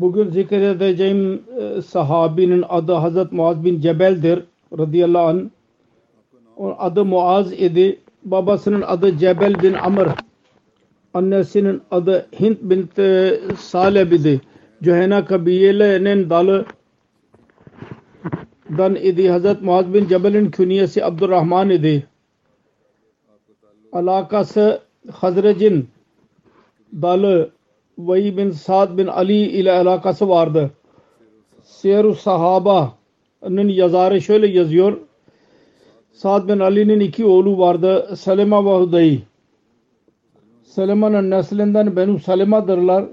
Bugün zikredeceğim e, sahabinin adı Hazret Muaz bin Cebel'dir radıyallahu anh. O adı Muaz idi. Babasının adı Cebel bin Amr. Annesinin adı Hint bin Saleb idi. Cühena kabilenin dalı dan idi. Hazret Muaz bin Cebel'in künyesi Abdurrahman idi. Alakası Hazrec'in dalı Vay bin Sa'd bin Ali ile alakası vardı. Siyer-u Sahaba'nın yazarı şöyle yazıyor. Sa'd bin Ali'nin iki oğlu vardı. Selema ve Hudayi. Selema'nın neslinden Benu Selema'dırlar.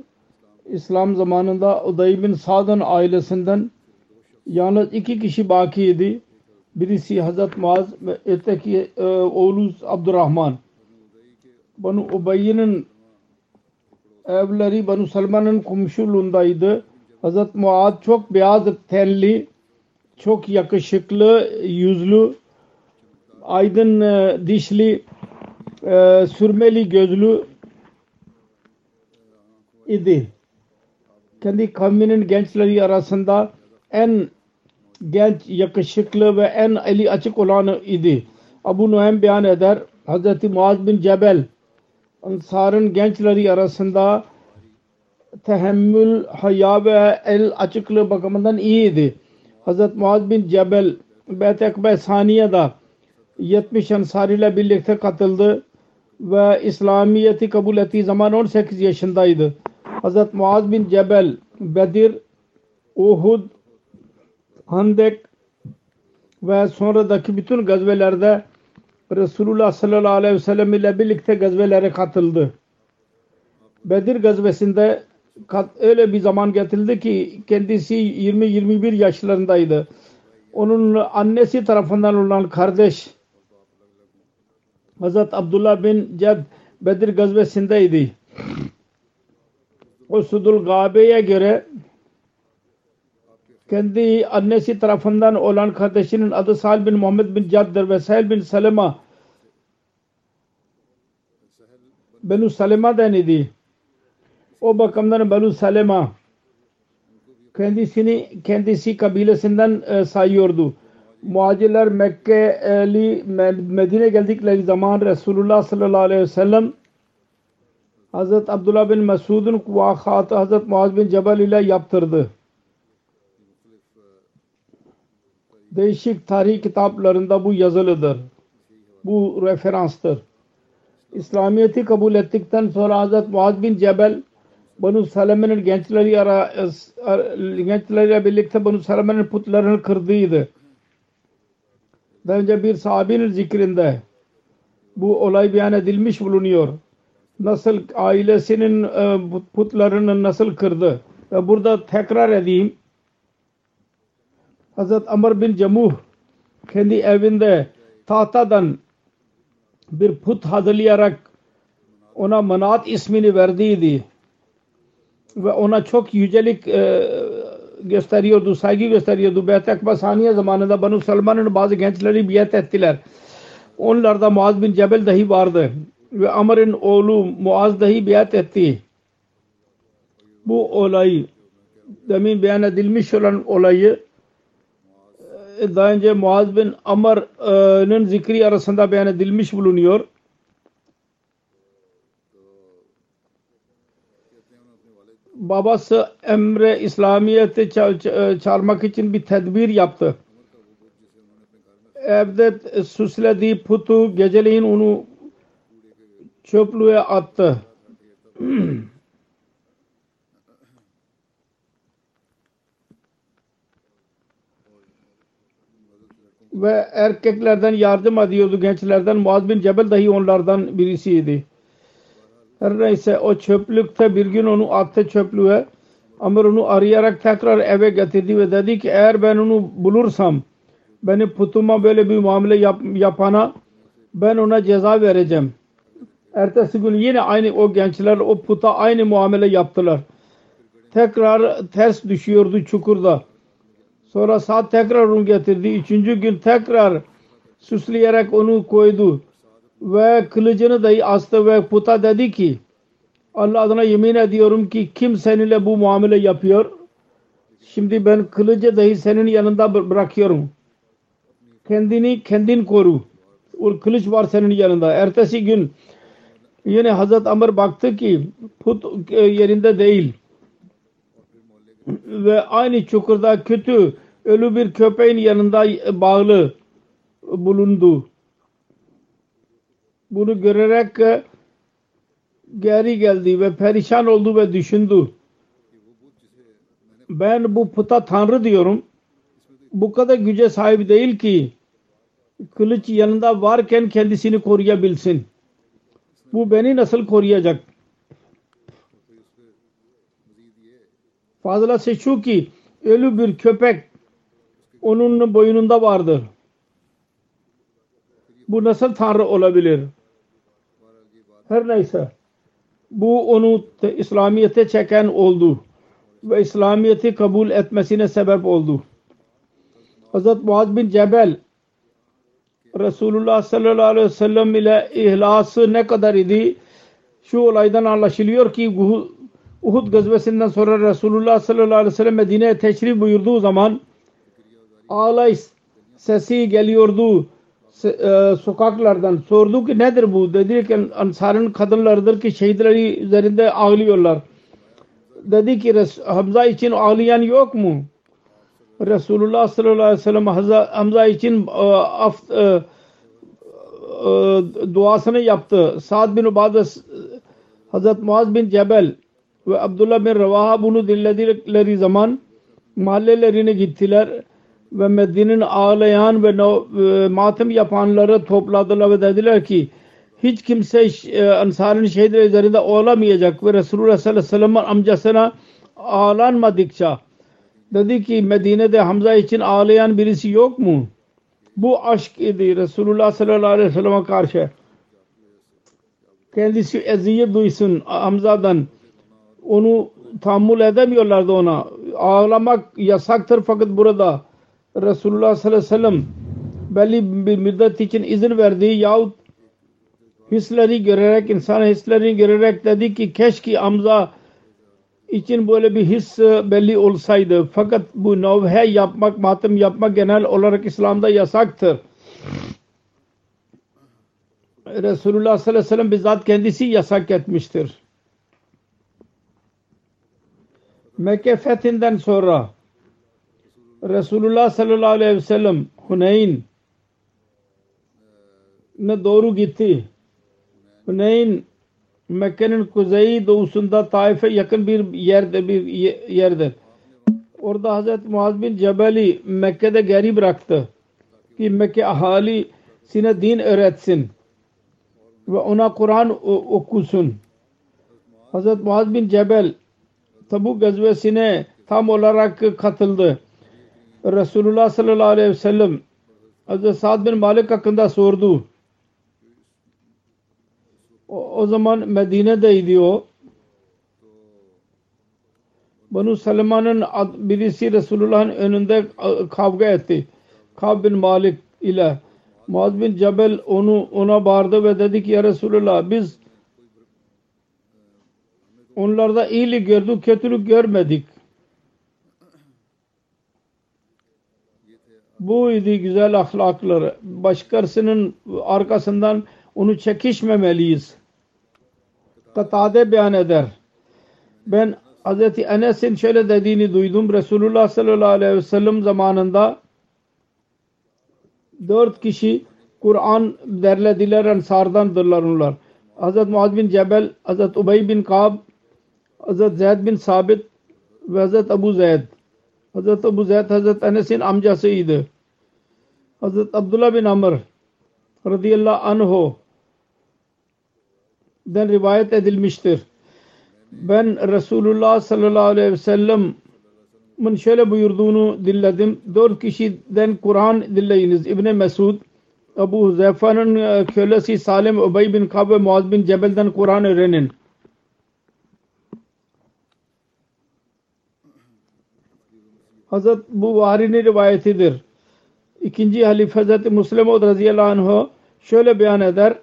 İslam zamanında Uday bin Sa'd'ın ailesinden yalnız iki kişi bakiydi. Birisi Hazret Muaz ve öteki e, oğlu Abdurrahman. Banu Ubayyi'nin evleri Banu Salman'ın komşuluğundaydı. Hazret Muaz çok beyaz tenli, çok yakışıklı, yüzlü, aydın e, dişli, e, sürmeli gözlü idi. Kendi kavminin gençleri arasında en genç, yakışıklı ve en eli açık olan idi. Abu Nuhem beyan eder. Hazreti Muaz bin Cebel Ansar'ın gençleri arasında tehemmül, haya ve el açıklığı bakımından iyiydi. Hazret Muaz bin Cebel Beyt-i Ekbe Saniye'de 70 Ansar ile birlikte katıldı ve İslamiyet'i kabul ettiği zaman 18 yaşındaydı. Hazret Muaz bin Cebel Bedir, Uhud, Handek ve sonradaki bütün gazvelerde Resulullah sallallahu aleyhi ve sellem ile birlikte gazvelere katıldı. Bedir gazvesinde öyle bir zaman getirildi ki kendisi 20-21 yaşlarındaydı. Onun annesi tarafından olan kardeş Hazret Abdullah bin Ced Bedir gazvesindeydi. O Sudul Gabe'ye göre kendi annesi tarafından olan kardeşinin adı Sahil bin Muhammed bin Caddir ve Sahil bin Salema Benu Salema'dan idi. O bakımdan Benu Salema kendisini kendisi kabilesinden e, sayıyordu. Muhacirler Mekke'li Medine geldikleri zaman Resulullah sallallahu aleyhi ve sellem Hazret Abdullah bin Mesud'un Hazret Muaz bin Cebel ile yaptırdı. Değişik tarih kitaplarında bu yazılıdır. Bu referanstır. İslamiyet'i kabul ettikten sonra Hazret Muaz bin Cebel Banu Saleme'nin gençleri ara, gençleriyle birlikte Banu Saleme'nin putlarını kırdıydı. Daha önce bir sahabinin zikrinde bu olay beyan edilmiş bulunuyor. Nasıl ailesinin putlarını nasıl kırdı. Ve burada tekrar edeyim. Hazret Amr bin Camuh kendi evinde tahtadan bir put hazırlayarak ona Manat ismini verdiydi ve ona çok yücelik e, gösteriyordu, saygı gösteriyordu. Beyt-i Akba saniye zamanında Banu Salman'ın bazı gençleri biat ettiler. Onlarda Muaz bin Cebel dahi vardı. Ve Amr'ın oğlu Muaz dahi biat etti. Bu olayı demin beyan edilmiş olan olayı daha önce Muaz bin Amr'ın zikri arasında beyan edilmiş bulunuyor. babası emre İslamiyet'i çağırmak için bir tedbir yaptı. Evde süslediği putu geceleyin onu çöplüğe attı. ve erkeklerden yardım ediyordu gençlerden. Muaz bin Cebel dahi onlardan birisiydi. Her neyse o çöplükte bir gün onu attı çöplüğe. Amr onu arayarak tekrar eve getirdi ve dedi ki eğer ben onu bulursam beni putuma böyle bir muamele yap, yapana ben ona ceza vereceğim. Ertesi gün yine aynı o gençler o puta aynı muamele yaptılar. Tekrar ters düşüyordu çukurda. Sonra saat tekrar onu getirdi. Üçüncü gün tekrar süsleyerek onu koydu. Ve kılıcını dahi astı ve puta dedi ki Allah adına yemin ediyorum ki kim seninle bu muamele yapıyor şimdi ben kılıcı dahi senin yanında bırakıyorum. Kendini kendin koru. O kılıç var senin yanında. Ertesi gün yine Hazret Amr baktı ki put e, yerinde değil. Ve aynı çukurda kötü ölü bir köpeğin yanında bağlı bulundu. Bunu görerek geri geldi ve perişan oldu ve düşündü. Ben bu puta tanrı diyorum. Bu kadar güce sahip değil ki kılıç yanında varken kendisini koruyabilsin. Bu beni nasıl koruyacak? Fazlası şu ki ölü bir köpek onun boynunda vardır. Bu nasıl tanrı olabilir? Her neyse bu onu İslamiyet'e çeken oldu ve İslamiyet'i kabul etmesine sebep oldu. Hazret Muaz bin Cebel Resulullah sallallahu aleyhi ve sellem ile ihlası ne kadar idi şu olaydan anlaşılıyor ki Uhud gazvesinden sonra Resulullah sallallahu aleyhi ve sellem Medine'ye teşrif buyurduğu zaman ağlay sesi geliyordu e, sokaklardan sordu ki nedir bu? Dedi ki Ansar'ın kadınlarıdır ki şehitleri üzerinde ağlıyorlar. Dedi ki Hamza için ağlayan yok mu? Resulullah sallallahu aleyhi ve sellem Hamza için e, af, e, duasını yaptı. Sa'd bin Ubade Hazret Muaz bin Cebel ve Abdullah bin Ravaha bunu dinledikleri zaman mahallelerine gittiler ve Medine'nin ağlayan ve e, matem yapanları topladılar ve dediler ki hiç kimse e, Ansar'ın şehitleri üzerinde olamayacak ve Resulullah sallallahu aleyhi ve sellem'in amcasına ağlanmadıkça dedi ki Medine'de Hamza için ağlayan birisi yok mu? Bu aşk idi Resulullah sallallahu aleyhi ve sellem'e karşı. Kendisi eziyet duysun Hamza'dan. Onu tahammül edemiyorlardı ona. Ağlamak yasaktır fakat burada Resulullah sallallahu aleyhi ve sellem belli bir müddet için izin verdi yahut hisleri görerek, insan hislerini görerek dedi ki keşke Amza için böyle bir his belli olsaydı. Fakat bu novhe yapmak, matem yapmak genel olarak İslam'da yasaktır. Resulullah sallallahu aleyhi ve sellem bizzat kendisi yasak etmiştir. Mekke fethinden sonra Resulullah sallallahu aleyhi ve sellem Huneyn ne doğru gitti. Huneyn Mekke'nin kuzey doğusunda Taif'e yakın bir yerde bir yerdir. Orada Hazreti Muaz bin Cebeli Mekke'de geri bıraktı. Ki Mekke ahalisine din öğretsin. Ve ona Kur'an okusun. Hazreti Muaz bin Cebel Tabuk gazvesine tam olarak katıldı. Resulullah sallallahu aleyhi ve sellem Hazreti Sa'd bin Malik hakkında sordu. O, o zaman Medine'deydi o. Banu Selman'ın ad- birisi Resulullah'ın önünde e, kavga etti. Kab bin Malik ile Muaz bin Cebel onu ona bağırdı ve dedi ki ya Resulullah biz onlarda iyilik gördük, kötülük görmedik. Bu idi güzel ahlakları. Başkasının arkasından onu çekişmemeliyiz. Katade beyan eder. Ben Hz. Enes'in şöyle dediğini duydum. Resulullah sallallahu aleyhi ve sellem zamanında dört kişi Kur'an derlediler ensardandırlar onlar. Hz. Muaz bin Cebel, Hz. Ubey bin Kab, Hz. Zeyd bin Sabit ve Hz. Abu Zeyd. Hz. Abu Zeyd Hz. Enes'in amcasıydı. Hz. Abdullah bin Amr radıyallahu anhu den rivayet edilmiştir. Ben Resulullah sallallahu aleyhi ve sellem'in şöyle buyurduğunu dinledim. Dört kişiden Kur'an dinleyiniz. İbni Mesud, Abu Huzeyfa'nın e, kölesi Salim, Ubey bin Kab ve Muaz bin Cebel'den Kur'an öğrenin. Hazret bu Vahri'nin rivayetidir. İkinci halife Hazreti Müslim radıyallahu anh şöyle beyan eder.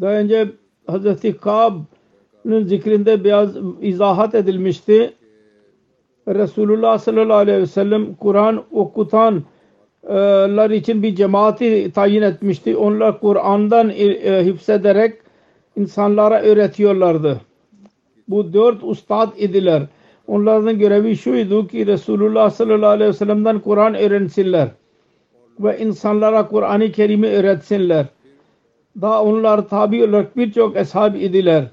Daha önce Hazreti Kab'ın zikrinde biraz izahat edilmişti. Resulullah sallallahu aleyhi ve sellem Kur'an okutanlar için bir cemaati tayin etmişti. Onlar Kur'an'dan e, hifzederek insanlara öğretiyorlardı. Bu dört ustad idiler. Onların görevi şuydu ki Resulullah sallallahu aleyhi ve sellem'den Kur'an öğrensinler. Ve insanlara Kur'an-ı Kerim'i öğretsinler. Daha onlar tabi olarak birçok ashab idiler.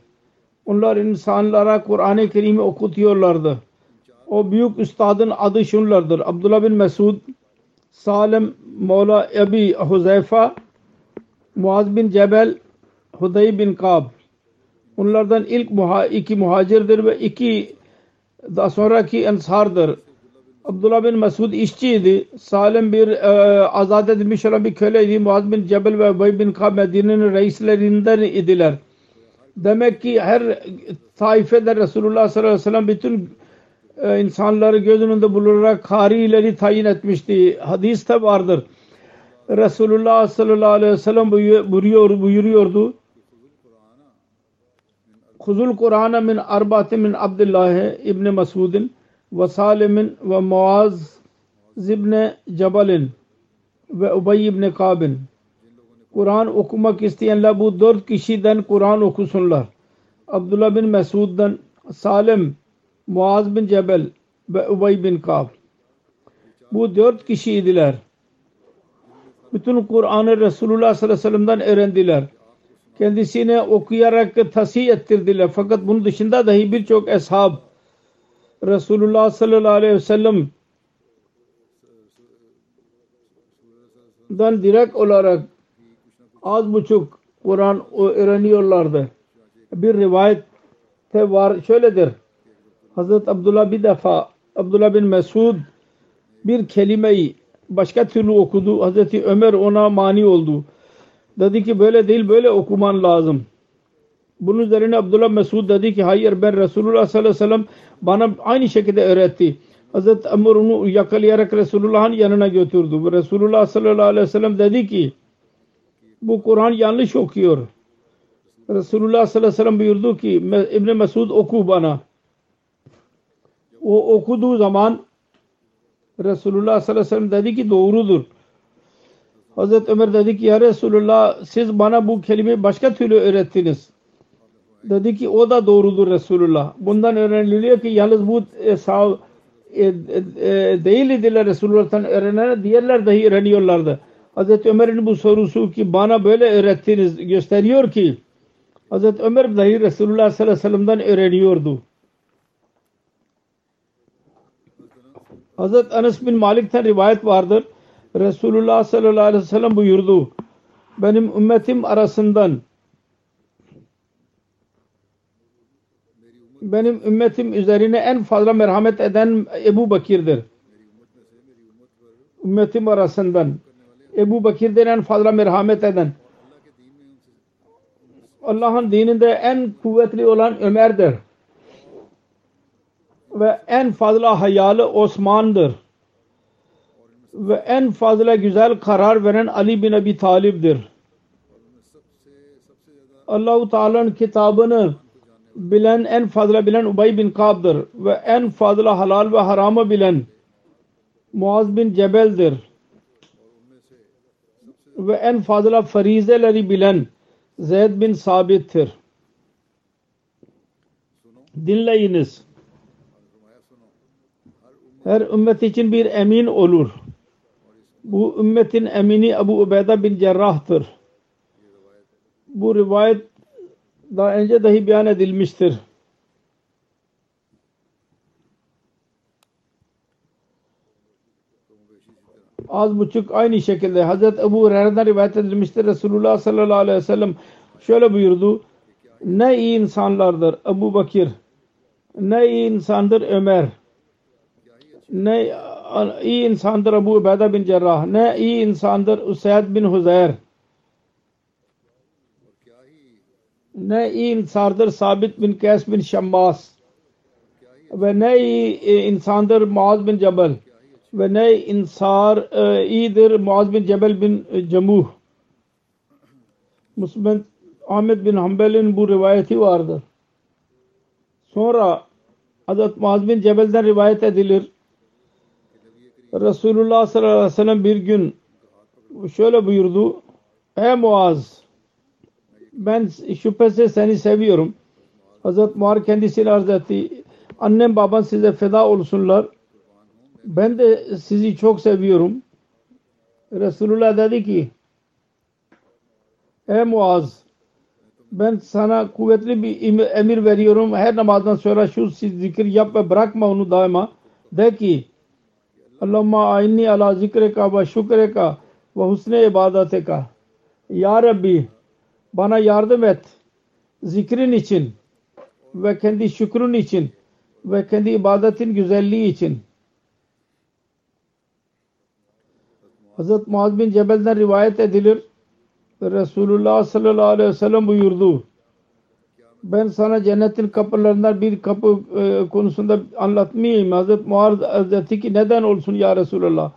Onlar insanlara Kur'an-ı Kerim'i okutuyorlardı. O büyük üstadın adı şunlardır. Abdullah bin Mesud, Salim Mola Ebi Huzeyfa, Muaz bin Cebel, Hudey bin Kab. Onlardan ilk muha iki muhacirdir ve iki daha sonraki ensardır. Abdullah bin Mesud işçiydi. Salim bir e, azat edilmiş olan bir köleydi. Muaz bin Cebel ve Ubey bin Kab Medine'nin reislerinden idiler. Demek ki her taifede Resulullah sallallahu aleyhi ve sellem bütün e, insanları göz önünde bulundurarak karileri tayin etmişti. Hadiste vardır. Resulullah sallallahu aleyhi ve sellem buyuruyor, buyuruyordu. Khuzul Kur'an'a min arba'ati min Abdullah ibn Masudin ve Salim'in ve Muaz ibn Cebal'in ve Ubey ibn Kab'in Kur'an okumak isteyenler bu dört kişiden Kur'an okusunlar. Abdullah bin Mesud'dan Salim, Muaz bin Cebel ve Ubey bin Kab. Bu dört kişiydiler. Bütün Kur'an'ı Resulullah sallallahu aleyhi ve sellem'den öğrendiler. Kendisine okuyarak tasih ettirdiler. Fakat bunun dışında dahi birçok ashab Resulullah sallallahu aleyhi ve sellem dan direkt olarak az buçuk Kur'an öğreniyorlardı. Bir rivayet var şöyledir. Hazret Abdullah bir defa Abdullah bin Mesud bir kelimeyi başka türlü okudu. Hazreti Ömer ona mani oldu. Dedi ki böyle değil böyle okuman lazım. Bunun üzerine Abdullah Mesud dedi ki hayır ben Resulullah sallallahu aleyhi ve sellem bana aynı şekilde öğretti. Hazreti Ömer onu yakalayarak Resulullah'ın yanına götürdü. Resulullah sallallahu aleyhi ve sellem dedi ki bu Kur'an yanlış okuyor. Resulullah sallallahu aleyhi ve sellem buyurdu ki İbn Mesud oku bana. O okuduğu zaman Resulullah sallallahu aleyhi ve sellem dedi ki doğrudur. Hazreti Ömer dedi ki ya Resulullah siz bana bu kelimeyi başka türlü öğrettiniz. Dedi ki o da doğrudur Resulullah. Bundan öğreniliyor ki yalnız bu e, sağ e, e, değil idiler Resulullah'tan öğrenen diğerler dahi öğreniyorlardı. Hazreti Ömer'in bu sorusu ki bana böyle öğrettiniz gösteriyor ki Hazreti Ömer dahi Resulullah sallallahu aleyhi ve sellem'den öğreniyordu. Hazreti Anas bin Malik'ten rivayet vardır. Resulullah sallallahu aleyhi ve sellem buyurdu. Benim ümmetim arasından benim ümmetim üzerine en fazla merhamet eden Ebu Bakir'dir. Ümmetim arasından Ebu Bakir'den en fazla merhamet eden Allah'ın dininde en kuvvetli olan Ömer'dir. Ve en fazla hayalı Osman'dır. Ve en fazla güzel karar veren Ali bin Abi Talib'dir. Allahu Teala'nın kitabını bilen en fazla bilen Ubay bin Kab'dır ve en fazla halal ve haramı bilen Muaz bin Cebel'dir ve en fazla farizeleri bilen Zeyd bin Sabit'tir. Dinleyiniz. Her ümmet için bir emin olur. Bu ümmetin emini Ebu Ubeyda bin Cerrah'tır. Bu rivayet daha önce dahi beyan edilmiştir. Az buçuk aynı şekilde Hazreti Ebu Hureyre'den rivayet edilmiştir. Resulullah sallallahu aleyhi ve sellem şöyle buyurdu. Ne iyi insanlardır Ebu Bakir. Ne iyi insandır Ömer. Ne iyi insandır Ebu Ubeyda bin Cerrah. Ne iyi insandır Usayd bin Huzeyr. Ne iyi insandır Sabit bin Kays bin Şammas. Ve ne iyi insandır Muaz bin Cebel. Ve ne insar e, iyidir Muaz bin Cebel bin Cemuh. Muslim Ahmet bin Hanbel'in bu rivayeti vardır. Sonra Hazret Muaz bin Cebel'den rivayet edilir. Resulullah sallallahu aleyhi ve sellem bir gün şöyle buyurdu. Ey Muaz ben şüphesiz seni seviyorum. Hazret Muar kendisiyle arz etti. Annem baban size feda olsunlar. Ben de sizi çok seviyorum. Resulullah dedi ki Ey Muaz ben sana kuvvetli bir emir veriyorum. Her namazdan sonra şu zikir yap ve bırakma onu daima. De ki Allahumma ayni ala zikreka ve şükreka ve husne ibadeteka. Ya Rabbi bana yardım et. Zikrin için ve kendi şükrün için ve kendi ibadetin güzelliği için. Hazret Muaz bin Cebel'den rivayet edilir. Resulullah sallallahu aleyhi ve sellem buyurdu. Ben sana cennetin kapılarından bir kapı e, konusunda anlatmayayım. Hazret Muaz dedi ki neden olsun ya Resulullah?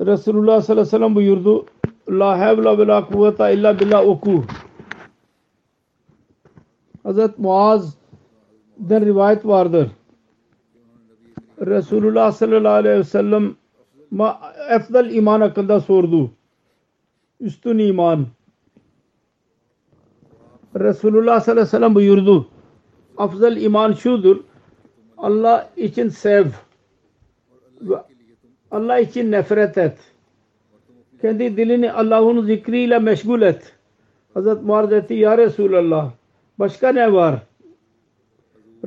Resulullah sallallahu aleyhi ve sellem buyurdu. La havla ve la kuvvete illa billah oku. Hazret Muaz'den rivayet vardır. Resulullah sallallahu aleyhi ve sellem efdal iman hakkında sordu. Üstün iman. Resulullah sallallahu aleyhi ve sellem buyurdu. Afzal iman şudur. Allah için sev. Allah için nefret et. Kendi dilini Allah'ın zikriyle meşgul et. Hazret Muharrem etti ya Resulallah. Başka ne var?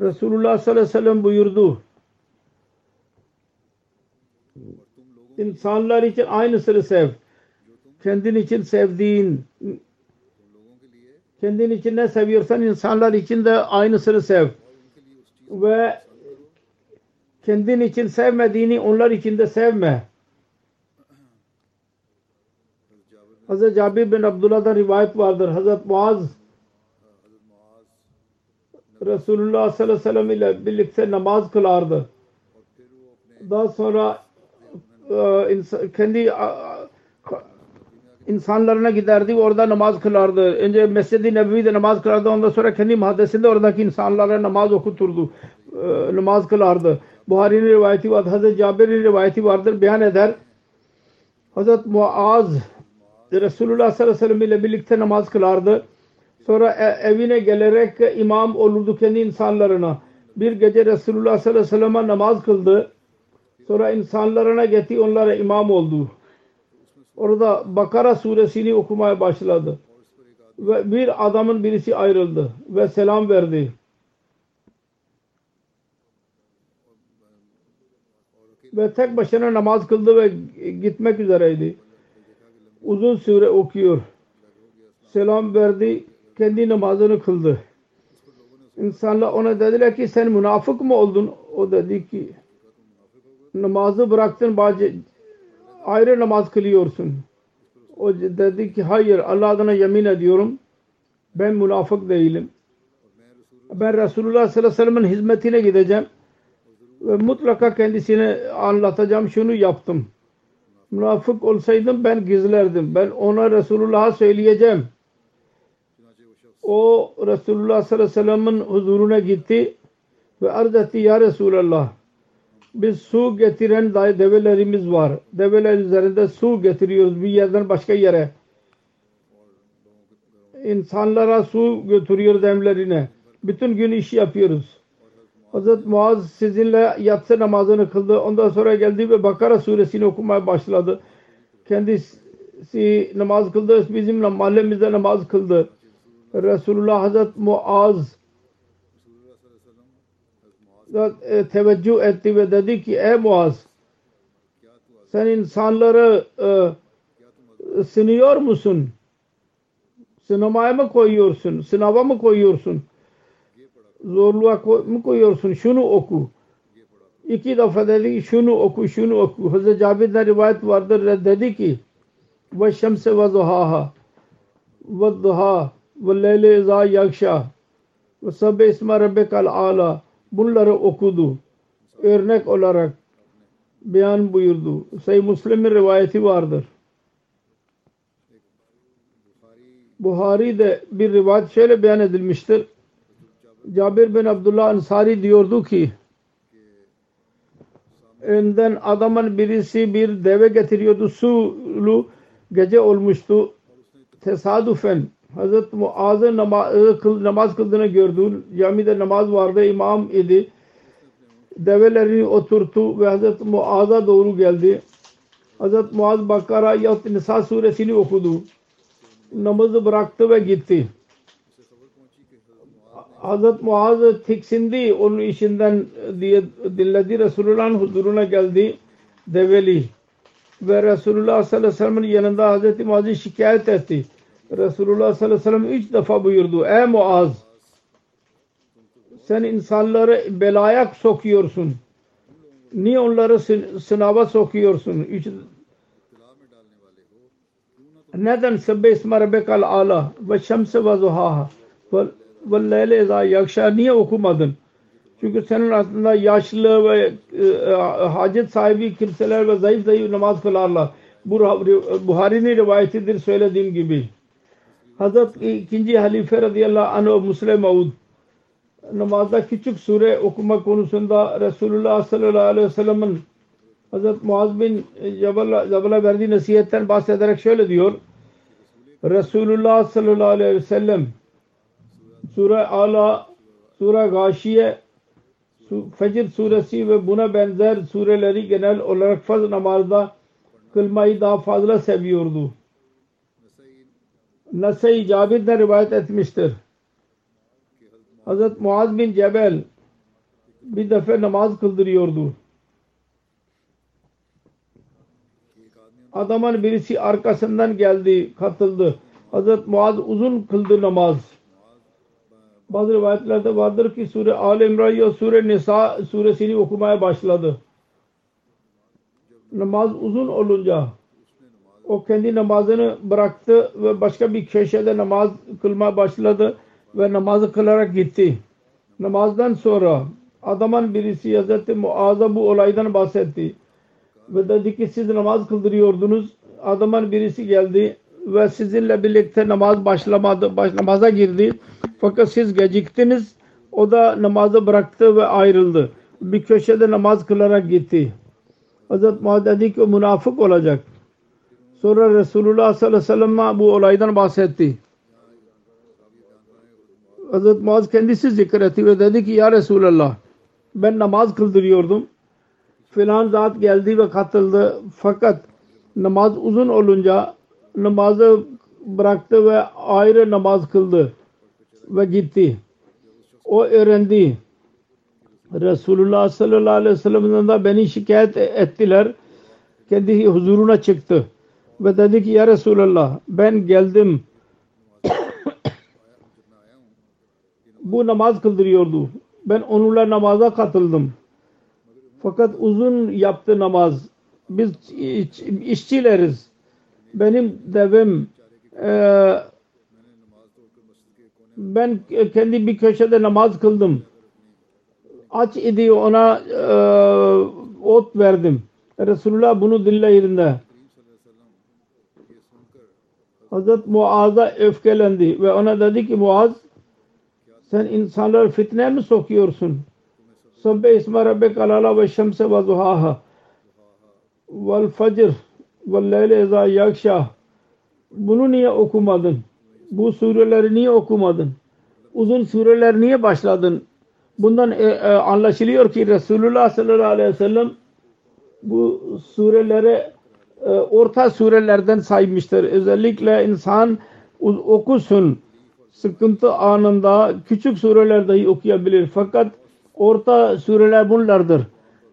Resulullah sallallahu aleyhi ve sellem buyurdu. İnsanlar için aynısını sev. Kendin için sevdiğin kendin için ne seviyorsan insanlar için de aynısını sev. Ve kendin için sevmediğini onlar için de sevme. Hazreti Cabir bin Abdullah'dan rivayet vardır. Hazreti Muaz Resulullah sallallahu aleyhi ve sellem ile birlikte namaz kılardı. Daha sonra kendi insanlarına giderdi orada namaz kılardı. Önce Mescid-i Nebevi'de namaz kılardı. Ondan sonra kendi mahallesinde oradaki insanlara namaz okuturdu. namaz kılardı. Buhari'nin rivayeti var. Hazreti Cabir'in rivayeti vardır. Beyan eder. Hazreti Muaz Resulullah sallallahu aleyhi ve sellem ile birlikte namaz kılardı. Sonra evine gelerek imam olurdu kendi insanlarına. Bir gece Resulullah sallallahu aleyhi ve sellem'e namaz kıldı. Sonra insanlarına getirdi onlara imam oldu. Orada Bakara suresini okumaya başladı. Ve bir adamın birisi ayrıldı ve selam verdi. Ve tek başına namaz kıldı ve gitmek üzereydi. Uzun süre okuyor. Selam verdi. Kendi namazını kıldı. İnsanlar ona dediler ki sen münafık mı oldun? O dedi ki namazı bıraktın bazı ayrı namaz kılıyorsun. O dedi ki hayır Allah adına yemin ediyorum Ben münafık değilim. Ben Resulullah sallallahu aleyhi ve sellem'in hizmetine gideceğim. Ve mutlaka kendisine anlatacağım. Şunu yaptım. Münafık olsaydım ben gizlerdim. Ben ona Resulullah'a söyleyeceğim. O Resulullah sallallahu aleyhi ve sellem'in huzuruna gitti ve arz etti ya Resulallah biz su getiren dahi develerimiz var. Develer üzerinde su getiriyoruz bir yerden başka yere. İnsanlara su götürüyoruz emlerine. Bütün gün iş yapıyoruz. Hazret Muaz sizinle yatsı namazını kıldı. Ondan sonra geldi ve Bakara suresini okumaya başladı. Kendisi namaz kıldı. Bizim mahallemizde namaz kıldı. Resulullah Hazret Muaz teveccüh etti ve dedi ki ey Muaz sen insanları e, sınıyor musun? Sınamaya mı koyuyorsun? Sınava mı koyuyorsun? Zorluğa mu koyuyorsun? Şunu oku. İki defa dedi ki şunu oku, şunu oku. Hazreti Cabir'den rivayet vardır. Dedi ki ve şemse ve zuhaha ve duha ve leyle izâ yakşa ve sabbe isma rabbekal âlâ bunları okudu. Örnek olarak beyan buyurdu. Sayı Müslim'in rivayeti vardır. Buhari'de bir rivayet şöyle beyan edilmiştir. Cabir bin Abdullah Ansari diyordu ki önden adamın birisi bir deve getiriyordu. Sulu gece olmuştu. Tesadüfen Hazreti Muaz'ın namaz, namaz kıldığını gördü. Camide namaz vardı. imam idi. Develerini oturttu ve Hazreti Muaz'a doğru geldi. Hazreti Muaz Bakara yahut Nisa suresini okudu. Namazı bıraktı ve gitti. Hazreti Muaz tiksindi onun işinden diye dinledi. Resulullah'ın huzuruna geldi. Develi. Ve Resulullah sallallahu aleyhi ve sellem'in yanında Hazreti Muaz'ı şikayet etti. Resulullah sallallahu aleyhi ve sellem üç defa buyurdu. Ey Muaz sen insanları belaya sokuyorsun. Niye onları sınava sokuyorsun? Üç, neden sebbe isma rabbekal ala ve şemse ve zuhaha ve leyle izâ yakşa niye okumadın? Çünkü senin aslında yaşlı ve e, hacet sahibi kimseler ve zayıf zayıf namaz kılarlar. Bu Buhari'nin rivayetidir söylediğim gibi. Hazret ikinci halife radıyallahu anh Müslim Maud namazda küçük sure okuma konusunda Resulullah sallallahu aleyhi ve sellem'in Hazret Muaz bin Cebal'a verdiği nasihatten bahsederek şöyle diyor Resulullah sallallahu aleyhi ve sellem Sure Ala, Sure Gâşiye, Fecr suresi ve buna benzer sureleri genel olarak faz namazda kılmayı daha fazla seviyordu. Nasai Cabir'den rivayet etmiştir. Hazret Muaz bin Cebel bir defa namaz kıldırıyordu. Adamın birisi arkasından geldi, katıldı. Hazret Muaz uzun kıldı namaz. Bazı rivayetlerde vardır ki Sure Al İmran Sure Nisa suresini okumaya başladı. Namaz uzun olunca o kendi namazını bıraktı ve başka bir köşede namaz kılmaya başladı ve namazı kılarak gitti. Namazdan sonra adamın birisi Hazreti Muaz'a bu olaydan bahsetti. Ve dedi ki siz namaz kıldırıyordunuz. Adamın birisi geldi ve sizinle birlikte namaz başlamadı, baş, namaza girdi. Fakat siz geciktiniz. O da namazı bıraktı ve ayrıldı. Bir köşede namaz kılarak gitti. Hazreti Muaz dedi ki o münafık olacak. Sonra Resulullah sallallahu aleyhi ve sellem bu olaydan bahsetti. Hazret Muaz kendisi zikretti ve dedi ki ya Resulallah ben namaz kıldırıyordum. Filan zat geldi ve katıldı. Fakat namaz uzun olunca namazı bıraktı ve ayrı namaz kıldı ve gitti. O öğrendi. Resulullah sallallahu aleyhi ve sellem'den de beni şikayet ettiler. Kendi huzuruna çıktı ve dedi ki ya Resulallah ben geldim bu namaz kıldırıyordu. Ben onunla namaza katıldım. Fakat uzun yaptı namaz. Biz iş, işçileriz. Benim devem e, Ben kendi bir köşede namaz kıldım. Aç idi ona e, ot verdim. Resulullah bunu dinleyince Hazret Muaz'a öfkelendi ve ona dedi ki Muaz sen insanları fitneye mi sokuyorsun? Sabbe isme rabbek alala ve şemse ve zuhaha vel facr vel leyle eza yakşah bunu niye okumadın? Bu sureleri niye okumadın? Uzun sureler niye başladın? Bundan e, e, anlaşılıyor ki Resulullah sallallahu aleyhi ve sellem bu surelere e, orta surelerden saymıştır. Özellikle insan okusun sıkıntı anında küçük sureler dahi okuyabilir. Fakat orta sureler bunlardır.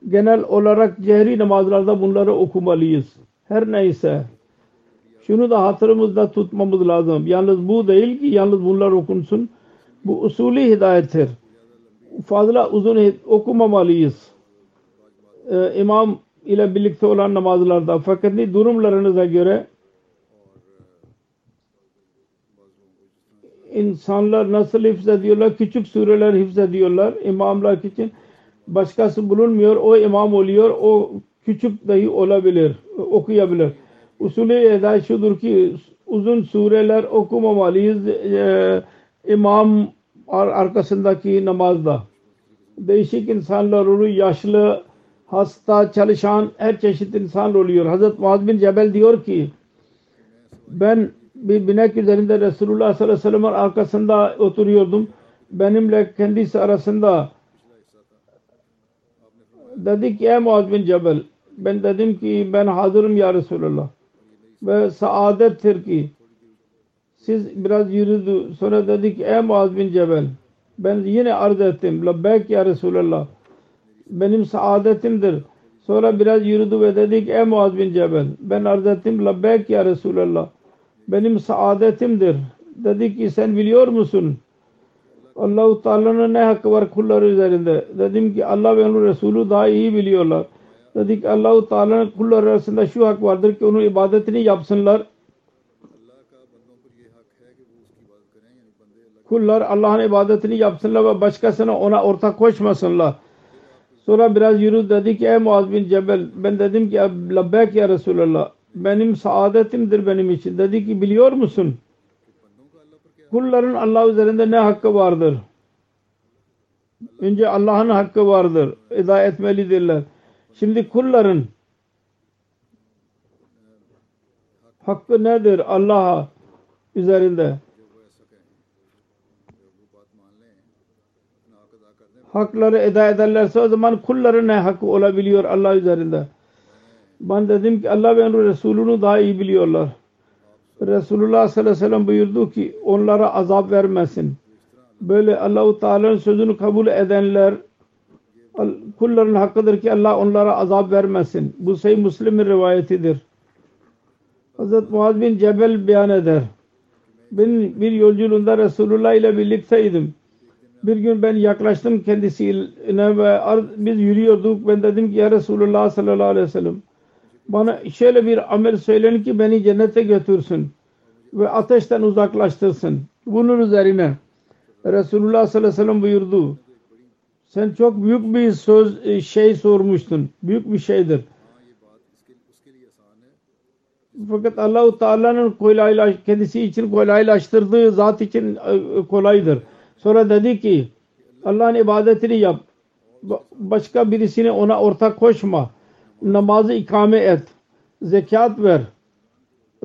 Genel olarak cehri namazlarda bunları okumalıyız. Her neyse. Şunu da hatırımızda tutmamız lazım. Yalnız bu değil ki yalnız bunlar okunsun. Bu usulü hidayettir. Fazla uzun okumamalıyız. Ee, imam ile birlikte olan namazlarda fakat durumlarınıza göre insanlar nasıl hifzediyorlar? Küçük sureler hifzediyorlar. İmamlar için başkası bulunmuyor. O imam oluyor. O küçük dahi olabilir. Okuyabilir. Usulü eda şudur ki uzun sureler okumamalıyız. Ee, imam arkasındaki namazda. Değişik insanlar olur. Yaşlı, hasta, çalışan her çeşit insan oluyor. Hazret Muaz bin Cebel diyor ki ben bir binek üzerinde Resulullah sallallahu aleyhi ve sellem'in arkasında oturuyordum. Benimle kendisi arasında dedi ki ey Muaz bin Cebel ben dedim ki ben hazırım ya Resulullah ve saadettir ki siz biraz yürüdü sonra dedi ki ey Muaz bin Cebel ben yine arz ettim labbek ya Resulullah benim saadetimdir sonra biraz yürüdü ve dedi ki ey Muaz bin Cebel ben arz ettim labbek ya Resulullah benim saadetimdir. Dedi ki sen biliyor musun? Allahu Teala'nın ne hakkı var kulları üzerinde? Dedim ki Allah ve onun Resulü daha iyi biliyorlar. Dedi ki Allahu Teala'nın kulları arasında şu hak vardır ki onun ibadetini yapsınlar. Kullar Allah'ın ibadetini yapsınlar ve başkasına ona ortak koşmasınlar. Sonra biraz yürü dedi ki ey Muaz bin Cebel ben dedim ki labbek ya Resulallah benim saadetimdir benim için. Dedi ki biliyor musun? Kulların Allah üzerinde ne hakkı vardır? Önce Allah'ın hakkı vardır. Eda etmelidirler. Şimdi kulların hakkı nedir Allah'a üzerinde? Hakları eda ederlerse o zaman kulların ne hakkı olabiliyor Allah üzerinde? Ben dedim ki Allah ve onun Resulünü daha iyi biliyorlar. Resulullah sallallahu aleyhi ve sellem buyurdu ki onlara azap vermesin. Böyle Allahu Teala'nın sözünü kabul edenler kulların hakkıdır ki Allah onlara azap vermesin. Bu Sahih Müslim'in rivayetidir. Hazret Muaz bin Cebel beyan eder. Ben bir yolculuğunda Resulullah ile birlikteydim. Bir gün ben yaklaştım kendisine ve biz yürüyorduk. Ben dedim ki ya Resulullah sallallahu aleyhi ve sellem bana şöyle bir amel söyleyin ki beni cennete götürsün ve ateşten uzaklaştırsın. Bunun üzerine Resulullah sallallahu aleyhi ve sellem buyurdu. Sen çok büyük bir söz e, şey sormuştun. Büyük bir şeydir. Fakat Allahu Teala'nın kolaylaş kendisi için kolaylaştırdığı zat için e, kolaydır. Sonra dedi ki Allah'ın ibadetini yap. Başka birisini ona ortak koşma namazı ikame et. Zekat ver.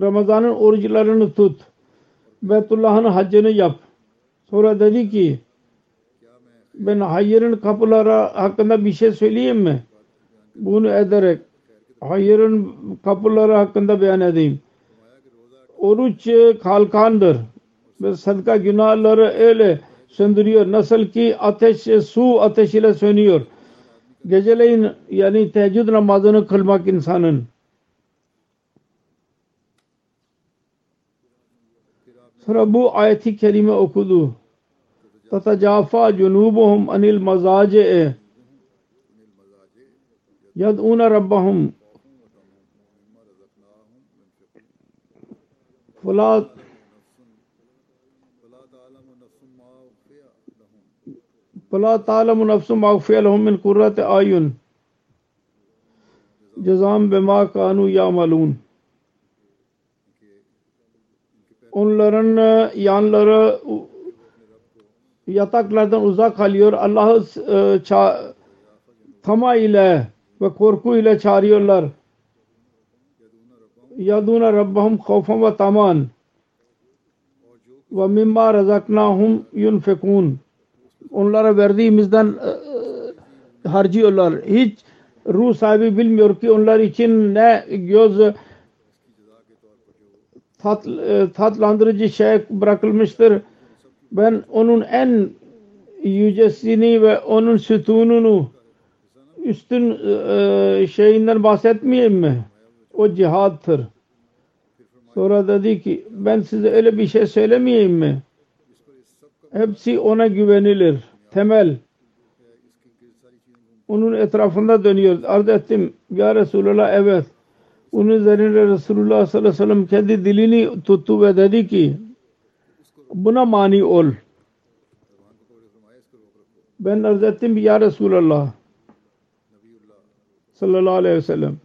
Ramazan'ın oruçlarını tut. Beytullah'ın haccını yap. Sonra dedi ki ben hayırın kapıları hakkında bir şey söyleyeyim mi? Bunu ederek hayırın kapıları hakkında beyan edeyim. Oruç kalkandır. Ve sadaka günahları öyle söndürüyor. Nasıl ki ateş su ateşiyle sönüyor geceleyin yani teheccüd namazını kılmak insanın sonra bu ayeti kerime okudu tatacafa cunubuhum anil mazace yad'una rabbahum فلا فَلَا تَعْلَمُ نَفْسُ مَغْفِيَ لَهُمْ مِنْ قُرَّةِ اَيُّنْ cezam bema kanu yamalun. Onların e, yanları yataklardan uzak kalıyor. Allah'ı e, tama ile ve korku ile çağırıyorlar. Yaduna Rabbahum khawfan ve taman ve mimma razaknahum yunfikun. Onlara verdiğimizden e, e, harcıyorlar. Hiç ruh sahibi bilmiyor ki onlar için ne göz tat, e, tatlandırıcı şey bırakılmıştır. Ben onun en yücesini ve onun sütununu üstün e, şeyinden bahsetmeyeyim mi? O cihattır. Sonra dedi ki ben size öyle bir şey söylemeyeyim mi? Hepsi ona güvenilir. Temel. Onun etrafında dönüyor. Arz ettim. Ya Resulallah evet. Onun üzerine Resulullah sallallahu aleyhi ve sellem kendi dilini tuttu ve dedi ki buna mani ol. Ben arz ettim ya Resulallah sallallahu aleyhi ve sellem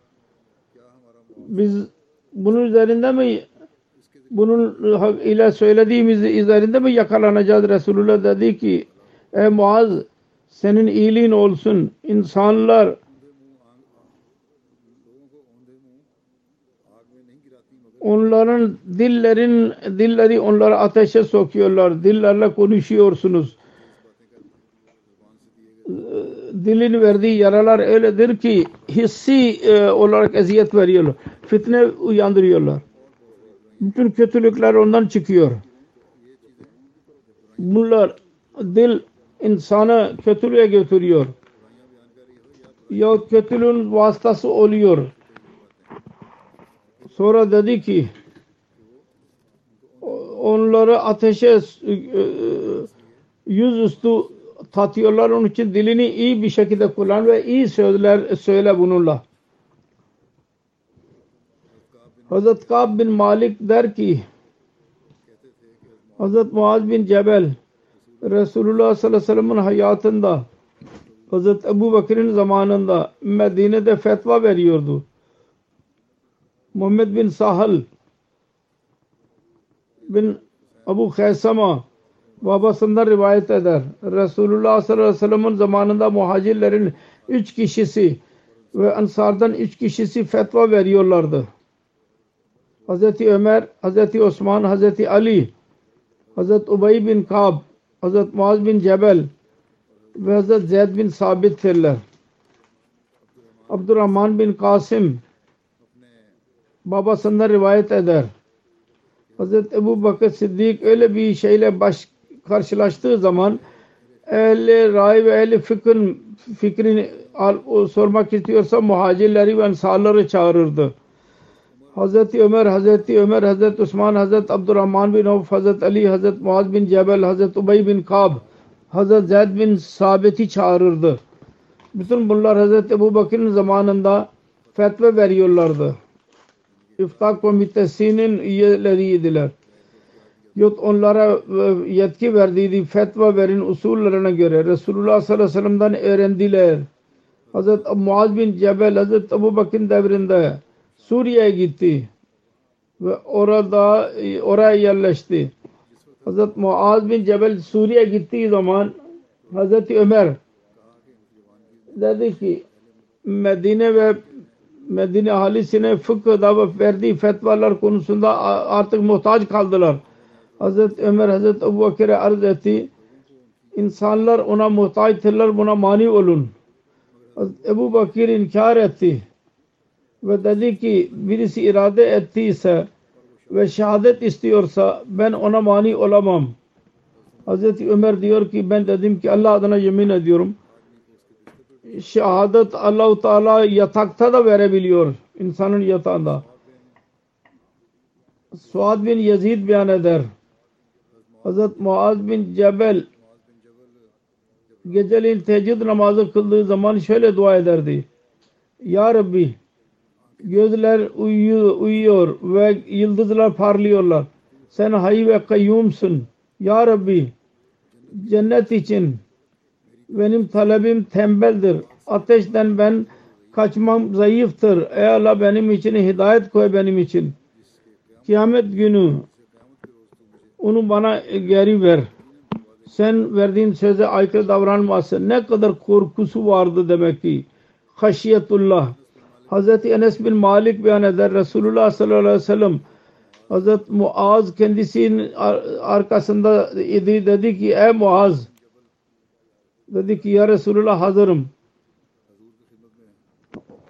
biz bunun üzerinde mi bunun hak ile söylediğimiz üzerinde mi yakalanacağız Resulullah dedi ki ey Muaz senin iyiliğin olsun insanlar onların dillerin dilleri onları ateşe sokuyorlar dillerle konuşuyorsunuz dilin verdiği yaralar öyledir ki hissi e, olarak eziyet veriyorlar. Fitne uyandırıyorlar. Bütün kötülükler ondan çıkıyor. Bunlar dil insanı kötülüğe götürüyor. Ya kötülüğün vasıtası oluyor. Sonra dedi ki onları ateşe e, e, yüzüstü tatıyorlar. Onun için dilini iyi bir şekilde kullan ve iyi sözler söyle bununla. Hazret Kab bin Malik der ki Hazret Muaz bin Cebel Resulullah sallallahu aleyhi ve sellem'in hayatında Hazret Ebu Bakır'ın zamanında Medine'de fetva veriyordu. Muhammed bin Sahal bin Abu Khaysama babasından rivayet eder. Resulullah sallallahu aleyhi ve sellem'in zamanında muhacirlerin üç kişisi ve ansardan üç kişisi fetva veriyorlardı. Hazreti Ömer, Hazreti Osman, Hazreti Ali, Hazreti Ubey bin Kab, Hazreti Muaz bin Cebel ve Hazreti Zeyd bin Sabit'tirler. Abdurrahman bin Kasim babasından rivayet eder. Hazreti Ebu Bakır Siddik öyle bir şeyle baş karşılaştığı zaman ehli ray ve ehli fikrin fikrini al, sormak istiyorsa muhacirleri ve ensarları çağırırdı. Hazreti Ömer, Hazreti Ömer, Hazreti Osman, Hazreti Abdurrahman bin Avf, Hazreti Ali, Hazreti Muaz bin Cebel, Hazreti Ubey bin Kab, Hazreti Zeyd bin Sabit'i çağırırdı. Bütün bunlar Hazreti Ebu Bakır'ın zamanında fetva veriyorlardı. İftar komitesinin üyeleriydiler. Yahut onlara yetki verdiydi fetva verin usullerine göre Resulullah sallallahu aleyhi ve sellem'den öğrendiler. Hazreti Muaz bin Cebel Hazreti Ebu Bakır'ın devrinde Suriye'ye gitti ve orada oraya yerleşti. Hazreti Muaz bin Cebel Suriye'ye gittiği zaman Hazreti Ömer dedi ki Medine ve Medine ahalisine fıkıhda verdiği fetvalar konusunda artık muhtaç kaldılar. Hazreti Ömer Hazreti Ebu Bakır'a arz etti. İnsanlar ona muhtaçtırlar buna mani olun. Hazreti Ebu Bakır inkar etti. Ve dedi ki birisi irade ettiyse ve şehadet istiyorsa ben ona mani olamam. Hazreti Ömer diyor ki ben dedim ki Allah adına yemin ediyorum. Şehadet Allahu Teala yatakta da verebiliyor. insanın yatağında. Suad bin Yazid beyan eder. Hazret Muaz bin Cebel geceleyin teheccüd namazı kıldığı zaman şöyle dua ederdi. Ya Rabbi gözler uyuyor, uyuyor ve yıldızlar parlıyorlar. Sen hayy ve kayyumsun. Ya Rabbi cennet için benim talebim tembeldir. Ateşten ben kaçmam zayıftır. Ey Allah benim için hidayet koy benim için. Kıyamet günü onu bana geri ver. Sen verdiğin söze aykırı davranmasın. Ne kadar korkusu vardı demek ki. Haşiyetullah. Hazreti Enes bin Malik beyan eder. Resulullah sallallahu aleyhi ve sellem Hazreti Muaz kendisinin arkasında idi. Dedi ki ey Muaz dedi ki ya Resulullah hazırım.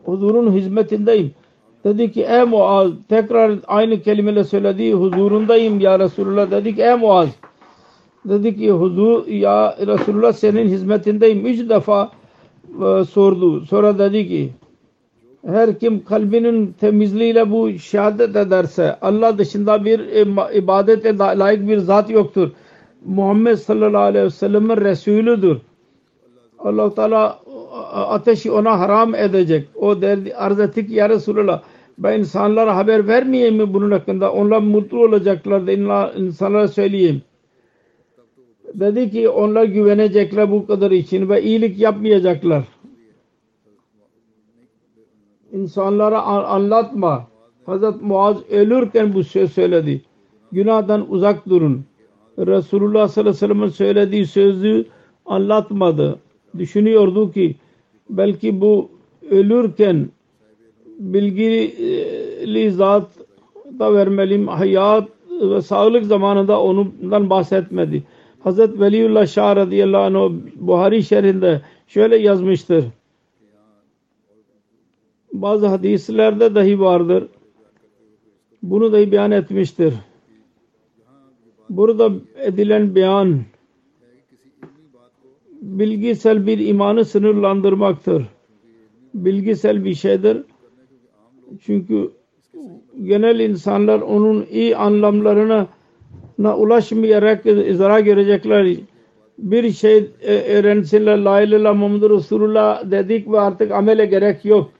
Huzurun hizmetindeyim. Dedi ki ey Muaz tekrar aynı kelimeyle söyledi. Huzurundayım ya Resulullah. Dedi ki ey Muaz dedi ki huzur ya Resulullah senin hizmetindeyim. Üç defa e, sordu. Sonra dedi ki her kim kalbinin temizliğiyle bu şehadet ederse Allah dışında bir ibadete layık bir zat yoktur. Muhammed sallallahu aleyhi ve sellem'in Resulüdür. allah Teala ateşi ona haram edecek. O derdi arz etti ki ya Resulallah ben insanlara haber vermeyeyim mi bunun hakkında? Onlar mutlu olacaklar da insanlara söyleyeyim. Dedi ki onlar güvenecekler bu kadar için ve iyilik yapmayacaklar insanlara anlatma. Hazret Muaz ölürken bu söz söyledi. Günahdan uzak durun. Resulullah sallallahu aleyhi ve sellem'in söylediği sözü anlatmadı. Düşünüyordu ki belki bu ölürken bilgili zat da vermeliyim. Hayat ve sağlık zamanında ondan bahsetmedi. Hazret Veliullah Şah radıyallahu anh Buhari şerhinde şöyle yazmıştır bazı hadislerde dahi vardır. Bunu dahi beyan etmiştir. Burada edilen beyan bilgisel bir imanı sınırlandırmaktır. Bilgisel bir şeydir. Çünkü genel insanlar onun iyi anlamlarına ulaşmayarak zarar görecekler. Bir şey öğrensinler la ilahe Muhammed Resulullah dedik ve artık amele gerek yok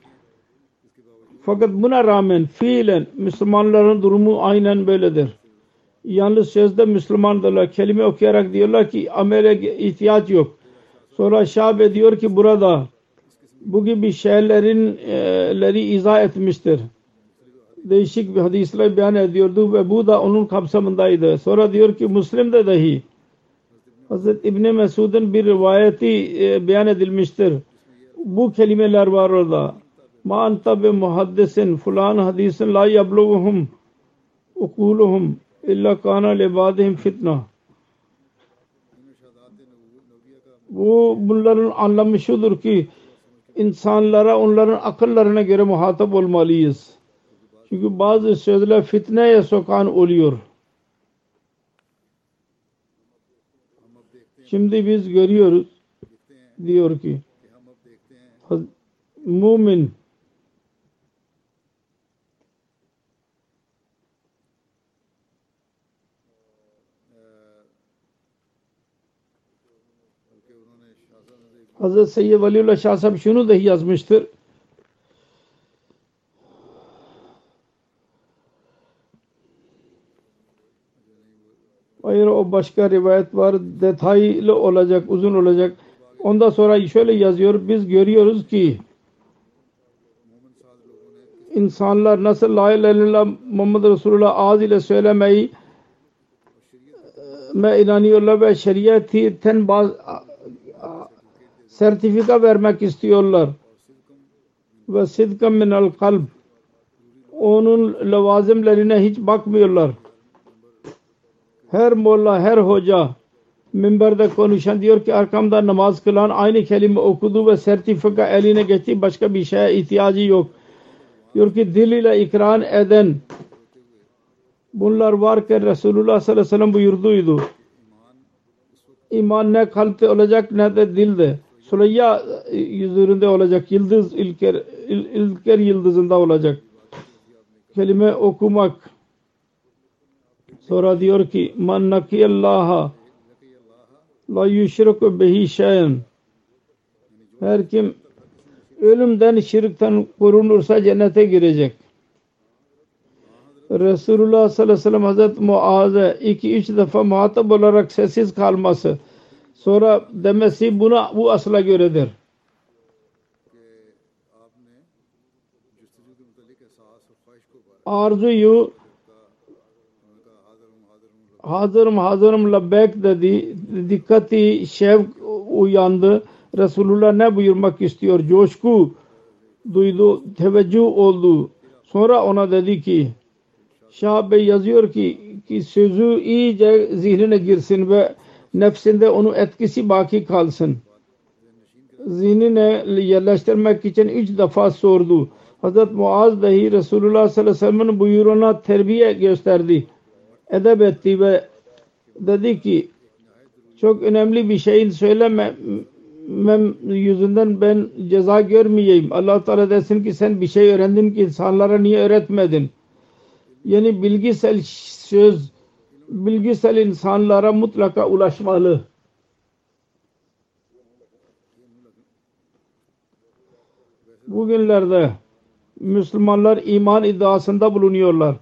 fakat buna rağmen fiilen Müslümanların durumu aynen böyledir. Yalnız sözde Müslümandırlar. Kelime okuyarak diyorlar ki amele ihtiyaç yok. Sonra Şabe diyor ki burada bu gibi şeylerin e, izah etmiştir. Değişik bir hadisler beyan ediyordu ve bu da onun kapsamındaydı. Sonra diyor ki Müslim'de dahi Hazreti İbni Mesud'un bir rivayeti e, beyan edilmiştir. Bu kelimeler var orada ma anta bi muhaddisin fulan hadisin la yabluğuhum ukuluhum illa kana libadihim fitna bu bunların anlamı şudur ki insanlara onların akıllarına göre muhatap olmalıyız. Çünkü bazı sözler fitneye sokan oluyor. Şimdi biz görüyoruz diyor ki mümin Hazreti Seyyid Valiullah Şah Sahib şunu dahi yazmıştır. Hayır o başka rivayet var. Detaylı olacak, uzun olacak. Ondan sonra şöyle yazıyor. Biz görüyoruz ki insanlar nasıl la ilahe illallah Muhammed Resulullah ağız ile söylemeyi me inanıyorlar ve şeriatten bazı sertifika vermek istiyorlar. Ve sidkan minel kalb onun levazimlerine hiç bakmıyorlar. Her molla, her hoca minberde konuşan diyor ki arkamda namaz kılan aynı kelime okudu ve sertifika eline geçti. Başka bir şeye ihtiyacı yok. Diyor ki dil ile ikran eden bunlar varken Resulullah sallallahu aleyhi ve sellem buyurduydu. İman ne kalpte olacak ne de dilde. Süreyya e, yüzünde olacak. Yıldız İlker, İl, İlker yıldızında olacak. Kelime okumak. Sonra diyor ki man nakiyallaha la yüşriku bihi şeyen her kim ölümden şirkten korunursa cennete girecek. Resulullah sallallahu aleyhi ve sellem Hazreti Muaz'e iki üç defa muhatap olarak sessiz kalması Sonra demesi buna bu asla göredir. Arzuyu hazırım hazırım labbek dedi. Dikkati şevk uyandı. Resulullah ne buyurmak istiyor? Coşku duydu, teveccüh oldu. Sonra ona dedi ki Şah Bey yazıyor ki, ki sözü iyice zihnine girsin ve nefsinde onun etkisi baki kalsın. Zihnine yerleştirmek için üç defa sordu. Hazret Muaz dahi Resulullah sallallahu aleyhi ve sellem'in buyruğuna terbiye gösterdi. Edep etti ve dedi ki çok önemli bir şeyin söyleme mem yüzünden ben ceza görmeyeyim. allah Teala desin ki sen bir şey öğrendin ki insanlara niye öğretmedin? Yani bilgisel söz bilgisel insanlara mutlaka ulaşmalı. Bugünlerde Müslümanlar iman iddiasında bulunuyorlar.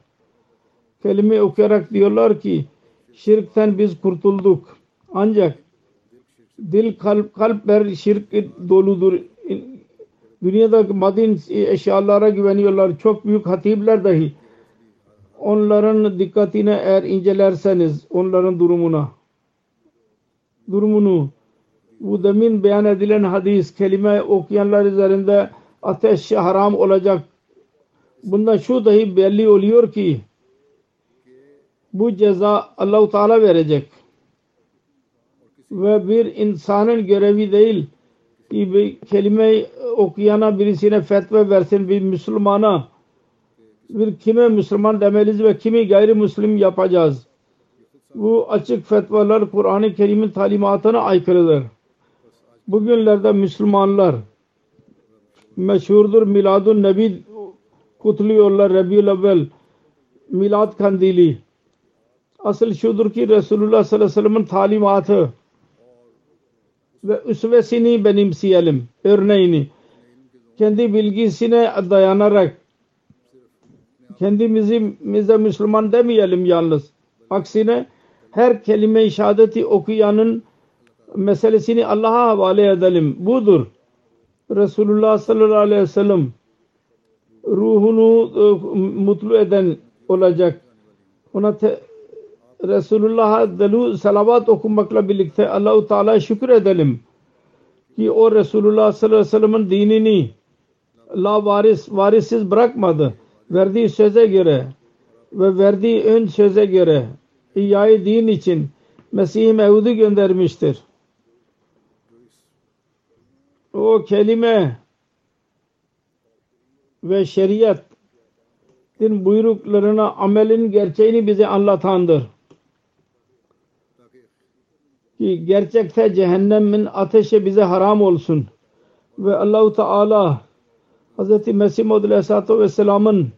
Kelime okuyarak diyorlar ki şirkten biz kurtulduk. Ancak dil kalp kalpler şirk doludur. Dünyadaki madin eşyalara güveniyorlar. Çok büyük hatipler dahi. Onların dikkatine eğer incelerseniz onların durumuna durumunu bu demin beyan edilen hadis kelime okuyanlar üzerinde ateş haram olacak. Bunda şu dahi belli oluyor ki bu ceza Allahu Teala verecek. Ve bir insanın görevi değil ki bir kelime okuyana birisine fetva versin bir Müslümana bir kime Müslüman demeliyiz ve kimi gayrimüslim yapacağız. Bu açık fetvalar Kur'an-ı Kerim'in talimatına aykırıdır. Bugünlerde Müslümanlar meşhurdur Miladun Nebi kutluyorlar Rabiul Evvel Milad Kandili. Asıl şudur ki Resulullah sallallahu aleyhi ve sellem'in talimatı ve üsvesini benimseyelim. Örneğini kendi bilgisine dayanarak kendimizi bize Müslüman demeyelim yalnız. Aksine her kelime-i şehadeti okuyanın meselesini Allah'a havale edelim. Budur. Resulullah sallallahu aleyhi ve sellem ruhunu e, mutlu eden olacak. Ona te, Resulullah'a delu salavat okumakla birlikte Allahu Teala şükür edelim ki o Resulullah sallallahu aleyhi ve sellem'in dinini la varis varissiz bırakmadı. Verdiği söze göre ve verdiği ön söze göre İhyai din için Mesih-i Mevud'u göndermiştir. O kelime ve şeriat din buyruklarına amelin gerçeğini bize anlatandır. Ki gerçekte cehennemin ateşi bize haram olsun. Ve Allahu Teala Hz. Mesih Maud Aleyhisselatü Vesselam'ın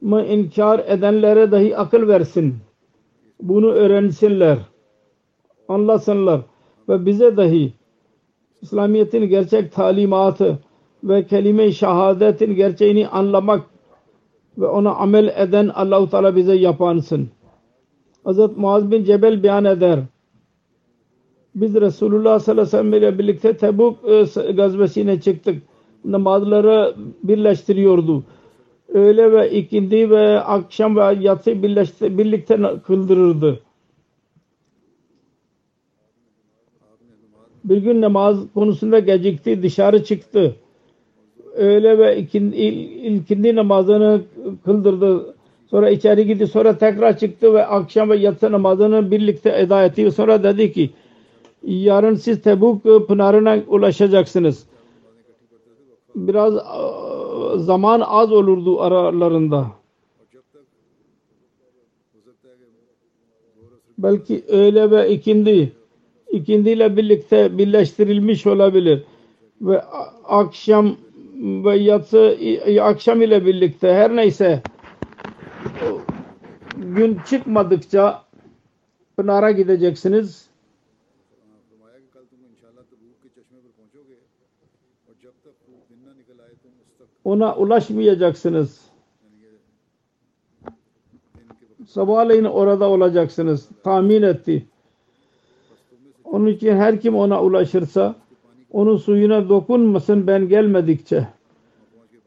mı inkar edenlere dahi akıl versin. Bunu öğrensinler. Anlasınlar. Ve bize dahi İslamiyet'in gerçek talimatı ve kelime-i şehadetin gerçeğini anlamak ve ona amel eden Allahu Teala bize yapansın. Hz. Muaz bin Cebel beyan eder. Biz Resulullah sallallahu aleyhi ve sellem ile birlikte Tebuk e, gazvesine çıktık. Namazları birleştiriyordu. Öğle ve ikindi ve akşam ve yatsı birleşti, birlikte kıldırırdı. Bir gün namaz konusunda gecikti, dışarı çıktı. Öğle ve ikindi, ilkindi namazını kıldırdı. Sonra içeri gitti, sonra tekrar çıktı ve akşam ve yatsı namazını birlikte eda etti. Sonra dedi ki, yarın siz Tebuk pınarına ulaşacaksınız. Biraz zaman az olurdu aralarında. Belki öğle ve ikindi ikindiyle birlikte birleştirilmiş olabilir. Ve akşam ve yatsı akşam ile birlikte her neyse gün çıkmadıkça Pınar'a gideceksiniz. Ona ulaşmayacaksınız. Sabahleyin orada olacaksınız. Tahmin etti. Onun için her kim ona ulaşırsa onun suyuna dokunmasın ben gelmedikçe.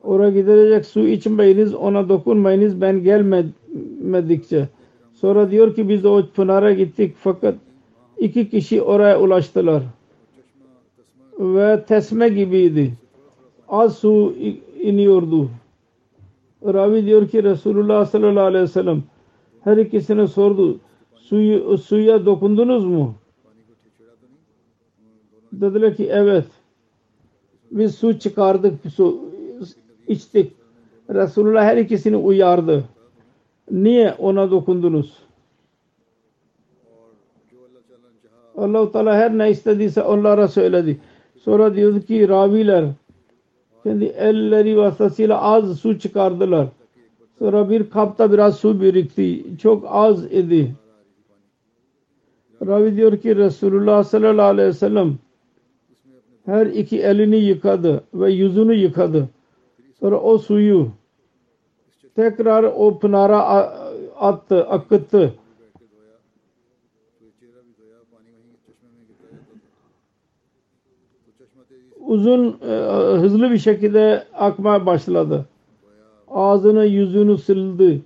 Oraya gidilecek su içmeyiniz ona dokunmayınız ben gelmedikçe. Sonra diyor ki biz de o pınara gittik fakat iki kişi oraya ulaştılar. Ve tesme gibiydi. Az su iniyordu. Ravi diyor ki Resulullah sallallahu aleyhi ve sellem her ikisine sordu. Suyu, suya dokundunuz mu? Dediler ki evet. Biz su çıkardık, su içtik. Resulullah her ikisini uyardı. Niye ona dokundunuz? Allah-u Teala her ne istediyse onlara söyledi. Sonra diyordu ki raviler kendi elleri vasıtasıyla az su çıkardılar. Sonra bir kapta biraz su birikti. Çok az idi. Ravi diyor ki Resulullah sallallahu aleyhi ve sellem her iki elini yıkadı ve yüzünü yıkadı. Sonra o suyu tekrar o pınara attı, akıttı. Uzun e, hızlı bir şekilde akmaya başladı. Ağzını yüzünü sildi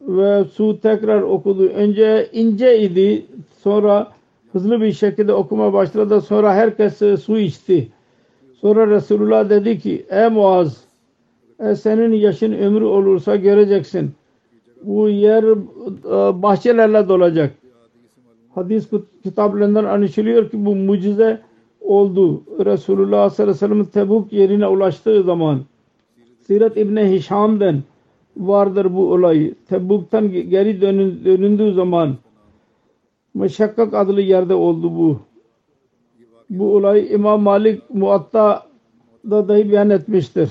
ve su tekrar okudu. Önce ince idi. Sonra hızlı bir şekilde okuma başladı. Sonra herkes su içti. Sonra Resulullah dedi ki ey Muaz e, senin yaşın ömrü olursa göreceksin. Bu yer e, bahçelerle dolacak. Hadis kitaplarından anlaşılıyor ki bu mucize oldu. Resulullah sallallahu aleyhi ve sellem Tebuk yerine ulaştığı zaman Sirat İbni Hişam'dan vardır bu olay. Tebuk'tan geri dönüldüğü zaman Meşakkak adlı yerde oldu bu. Bu olay İmam Malik Muatta'da dahi beyan etmiştir.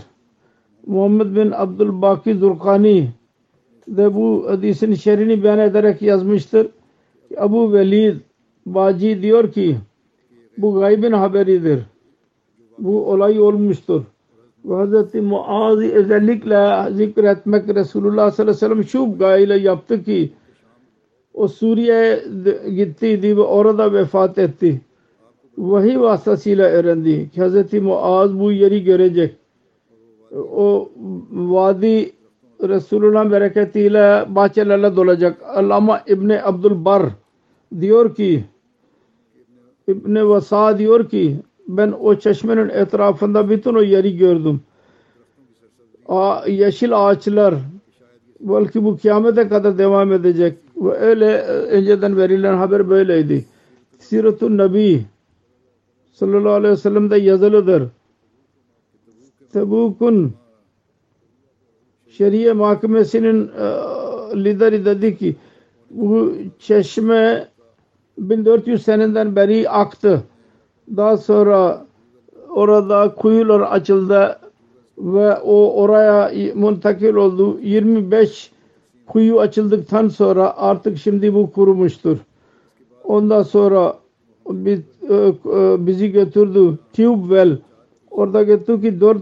Muhammed bin Abdülbaki Zurkani de bu hadisin şerini beyan ederek yazmıştır. Abu Velid Baci diyor ki bu gaybin haberidir. Bu olay olmuştur. Ve Hz. Muaz'ı özellikle zikretmek Resulullah sallallahu aleyhi ve sellem şu gayle yaptı ki o Suriye'ye gittiydi ve orada vefat etti. Vahiy vasıtasıyla öğrendi Hz. Muaz bu yeri görecek. O vadi Resulullah'ın bereketiyle bahçelerle dolacak. Allama İbni Abdülbar diyor ki İbni Vasa diyor ki ben o çeşmenin etrafında bütün o yeri gördüm. A, yeşil ağaçlar belki bu kıyamete kadar devam edecek. Ve öyle önceden verilen haber böyleydi. Siratun Nabi sallallahu aleyhi ve sellem'de yazılıdır. Tebuk'un Şeriye Mahkemesi'nin e, lideri dedi ki bu çeşme 1400 seneden beri aktı. Daha sonra orada kuyular açıldı ve o oraya muntakil oldu. 25 kuyu açıldıktan sonra artık şimdi bu kurumuştur. Ondan sonra e, e, bizi götürdü tube well. Orada götürdü ki 4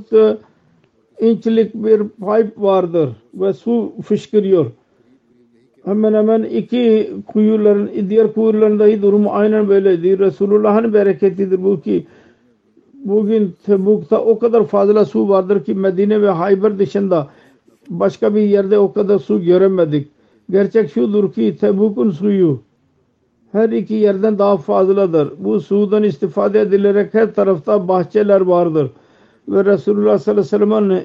inçlik bir pipe vardır ve su fışkırıyor. Hemen hemen iki kuyuların, diğer kuyuların dahi durumu aynen böyleydi. Resulullah'ın bereketidir bu ki bugün Tebuk'ta o kadar fazla su vardır ki Medine ve Hayber dışında başka bir yerde o kadar su göremedik. Gerçek şudur ki Tebuk'un suyu her iki yerden daha fazladır. Bu sudan istifade edilerek her tarafta bahçeler vardır. Ve Resulullah sallallahu aleyhi ve sellem'in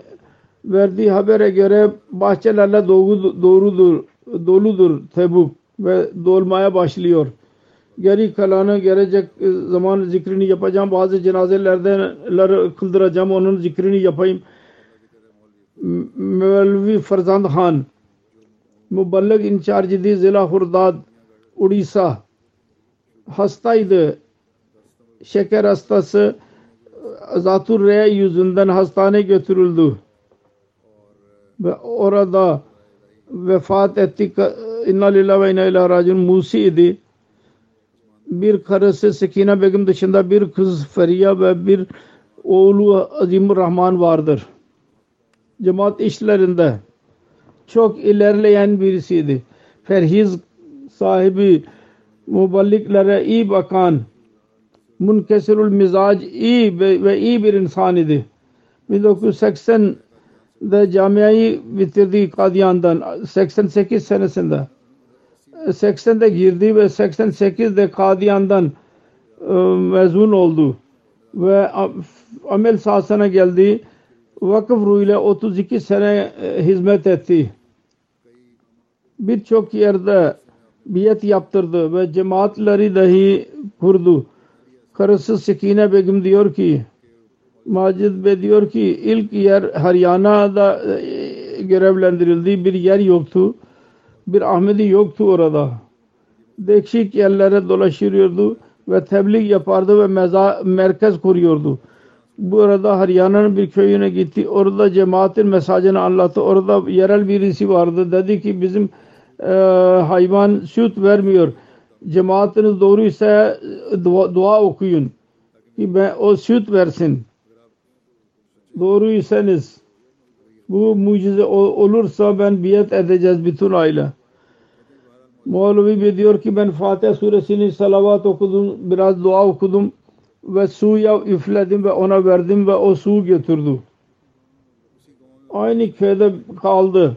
verdiği habere göre bahçelerle doğru, doğrudur, doludur Tebuk ve dolmaya başlıyor. Geri kalanı gelecek zaman zikrini yapacağım. Bazı cenazelerden kıldıracağım. Onun zikrini yapayım. Mevlevi Farzand Khan Muballag incharge Zila Hurdad Odisha hastaydı. Şeker hastası zatürre yüzünden hastaneye götürüldü. Ve orada vefat etti. İnna lillahi ve inna ilahe raciun Musi idi. Bir karısı Sekine Begim dışında bir kız Feriya ve bir oğlu Azimur Rahman vardır. Cemaat işlerinde çok ilerleyen birisiydi. Ferhiz sahibi muballiklere iyi bakan Munkesirul Mizac iyi ve, ve iyi bir insan idi. 1980'de camiayı bitirdi Kadiyan'dan 88 senesinde. 80'de girdi ve 88'de Kadiyan'dan e, mezun oldu ve amel sahasına geldi. Vakıf ruhuyla 32 sene e, hizmet etti. Birçok yerde biyet yaptırdı ve cemaatleri dahi kurdu. Karısı Sekine Begim diyor ki Macid Bey diyor ki ilk yer Haryana'da e, görevlendirildi. Bir yer yoktu. Bir Ahmedi yoktu orada. Değişik yerlere dolaşıyordu ve tebliğ yapardı ve meza, merkez kuruyordu. Bu arada Haryana'nın bir köyüne gitti. Orada cemaatin mesajını anlattı. Orada yerel birisi vardı. Dedi ki bizim e, hayvan süt vermiyor. Cemaatiniz doğruysa dua, dua okuyun. Ki ben, o süt versin. Doğruysanız bu mucize olursa ben biat edeceğiz bütün aile. Mevlevi Bey diyor ki ben Fatiha suresini salavat okudum, biraz dua okudum ve suya üfledim ve ona verdim ve o su götürdü. Aynı köyde kaldı.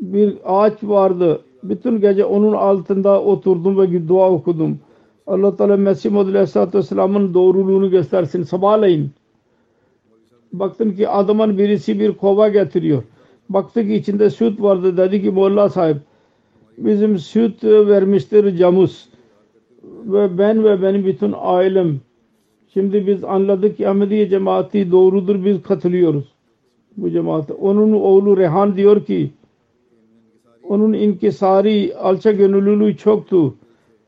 Bir ağaç vardı. Bütün gece onun altında oturdum ve dua okudum. Allah Teala Mesih Muhammed Aleyhisselatü Vesselam'ın doğruluğunu göstersin. Sabahleyin baktım ki adamın birisi bir kova getiriyor. Baktı ki içinde süt vardı. Dedi ki Molla sahip bizim süt vermiştir camus ve ben ve benim bütün ailem şimdi biz anladık ki Ahmediye cemaati doğrudur biz katılıyoruz bu cemaate. Onun oğlu Rehan diyor ki onun inkisari alça gönüllülüğü çoktu.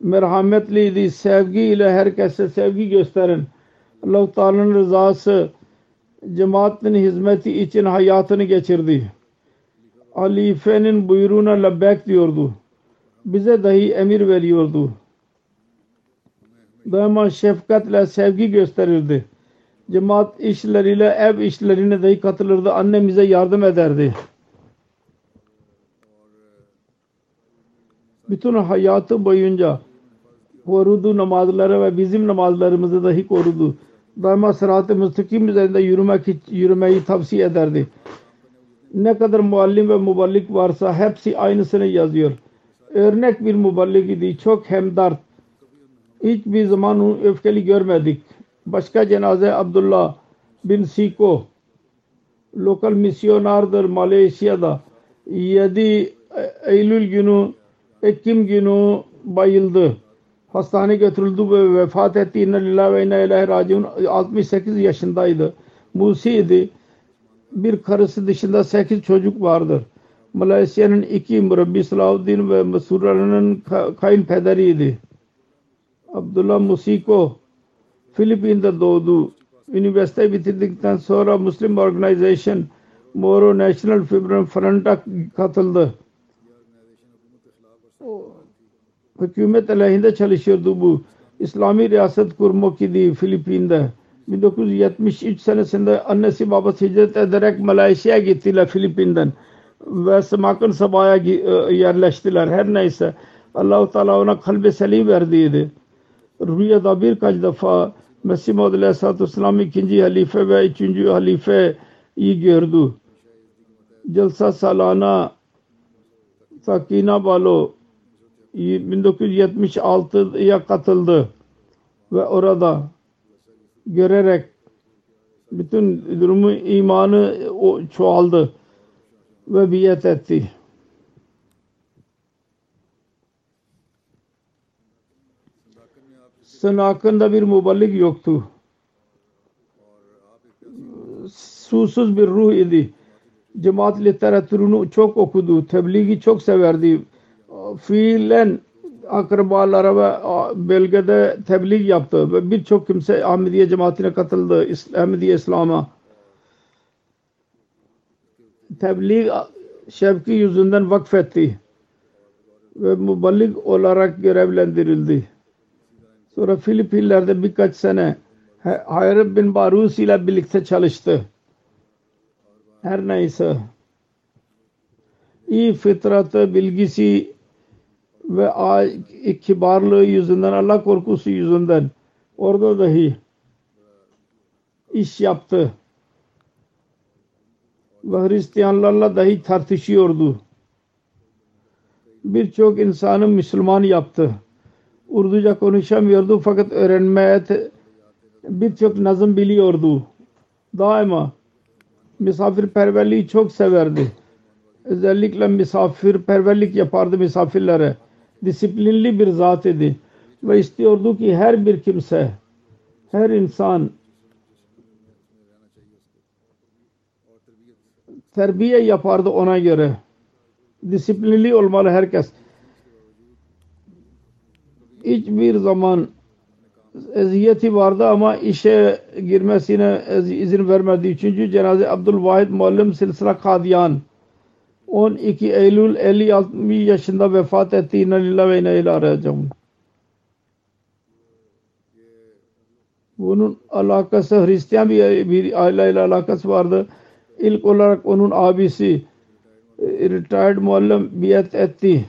Merhametliydi. Sevgiyle herkese sevgi gösteren. Allah-u Teala'nın rızası cemaatin hizmeti için hayatını geçirdi. Halifenin buyruğuna labbek diyordu. Bize dahi emir veriyordu. Daima şefkatle sevgi gösterirdi. Cemaat işleriyle ev işlerine dahi katılırdı. Annemize yardım ederdi. Bütün hayatı boyunca korudu namazları ve bizim namazlarımızı dahi korudu. Daima sırat-ı müstakim üzerinde yürümek, yürümeyi tavsiye ederdi. Ne kadar muallim ve muballik varsa hepsi aynısını yazıyor. Örnek bir muballik idi. Çok hemdard. Hiçbir zaman onu öfkeli görmedik. Başka cenaze Abdullah bin Siko lokal misyonardır Malezya'da. 7 Eylül günü Ekim günü bayıldı. Hastane götürüldü ve vefat etti. İnna lillahi ve inna ilahi raciun. 68 yaşındaydı. Musiydi. Bir karısı dışında 8 çocuk vardır. Malezya'nın iki mürabbi Salahuddin ve Mesura'nın kayınpederiydi. Abdullah Musiko Filipin'de doğdu. Üniversite bitirdikten sonra Muslim Organization Moro National Freedom Front'a katıldı. Hükümet aleyhinde çalışıyordu bu. İslami riyaset kurmak idi Filipin'de. 1973 senesinde annesi babası hicret ederek Malezya'ya gittiler Filipin'den. Ve Semakan Sabah'a yerleştiler. Her neyse Allah-u Teala ona kalbi selim verdiydi. Rüyada birkaç defa Mesih Muhammed Aleyhisselatü Vesselam ikinci halife ve üçüncü halifeyi gördü. Jalsa Salana Sakina Balo 1976'ya katıldı ve orada görerek bütün durumu imanı çoğaldı ve biyet etti. Sınakında bir muballik yoktu. Susuz bir ruh idi. Cemaat literatürünü çok okudu. Tebliği çok severdi. Fiilen akrabalara ve bölgede tebliğ yaptı ve birçok kimse Ahmediye cemaatine katıldı. Ahmediye İslam'a. Tebliğ şevki yüzünden vakfetti ve muballik olarak görevlendirildi. Sonra Filipinler'de birkaç sene Hayr bin Barus ile birlikte çalıştı. Her neyse iyi fıtratı, bilgisi ve a- kibarlığı yüzünden, Allah korkusu yüzünden orada dahi iş yaptı. Ve Hristiyanlarla dahi tartışıyordu. Birçok insanı Müslüman yaptı. Urduca konuşamıyordu fakat öğrenmeye birçok nazım biliyordu. Daima misafirperverliği çok severdi. Özellikle misafirperverlik yapardı misafirlere. Disiplinli bir zat idi. Ve istiyordu ki her bir kimse, her insan terbiye yapardı ona göre. Disiplinli olmalı herkes. Hiçbir zaman eziyeti vardı ama işe girmesine izin vermedi. Üçüncü cenaze Abdülvahid Muallim Silsila Kadiyan 12 Eylül 56 yaşında vefat etti. İnna lillahi ve inna ileyhi raciun. Bunun alakası Hristiyan bir, bir aileyle alakası vardı. İlk olarak onun abisi e, retired muallim biat etti.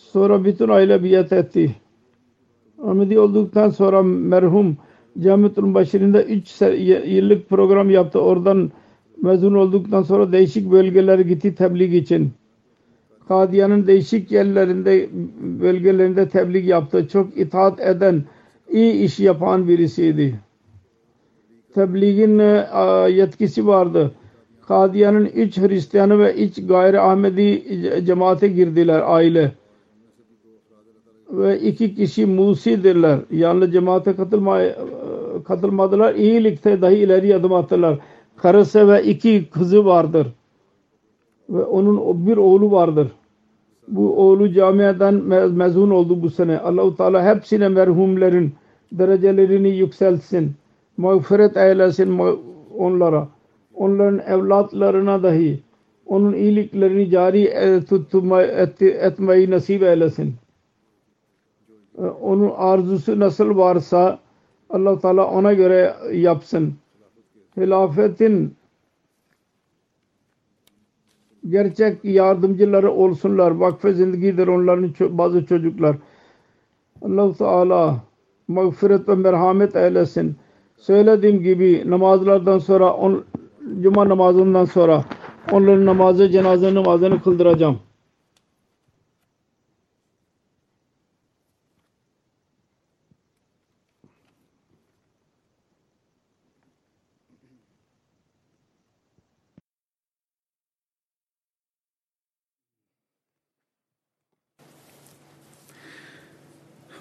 Sonra bütün aile biat etti. Ahmedi olduktan sonra merhum Camiatul Başir'inde 3 yıllık program yaptı. Oradan mezun olduktan sonra değişik bölgelere gitti tebliğ için. Kadiyan'ın değişik yerlerinde, bölgelerinde tebliğ yaptı. Çok itaat eden, iyi iş yapan birisiydi. Tebliğin e, yetkisi vardı. Kadiyan'ın üç Hristiyanı ve üç gayri Ahmedi cemaate girdiler aile. Ve iki kişi Musidirler. Yani cemaate katılma, katılmadılar. İyilikte dahi ileri adım attılar. Karısı ve iki kızı vardır. Ve onun bir oğlu vardır. Bu oğlu camiadan me- mezun oldu bu sene. Allahu Teala hepsine merhumlerin derecelerini yükseltsin. Mağfiret eylesin onlara. Onların evlatlarına dahi onun iyiliklerini cari e, tutma, et, etmeyi nasip eylesin. E, Onun arzusu nasıl varsa allah Teala ona göre yapsın. Hilafetin gerçek yardımcıları olsunlar. Vakfe zindigidir onların bazı çocuklar. allah Teala mağfiret ve merhamet eylesin. Söylediğim gibi namazlardan sonra on, cuma namazından sonra onların namazı cenaze namazını kıldıracağım.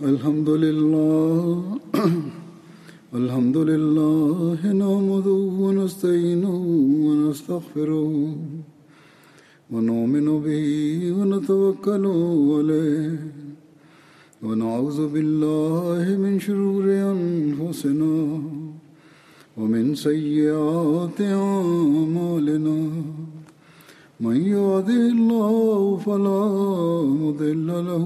الحمد لله الحمد لله نحمده ونستعينه ونستغفره ونؤمن به ونتوكل عليه ونعوذ بالله من شرور أنفسنا ومن سيئات أعمالنا. من يهده الله فلا مضل له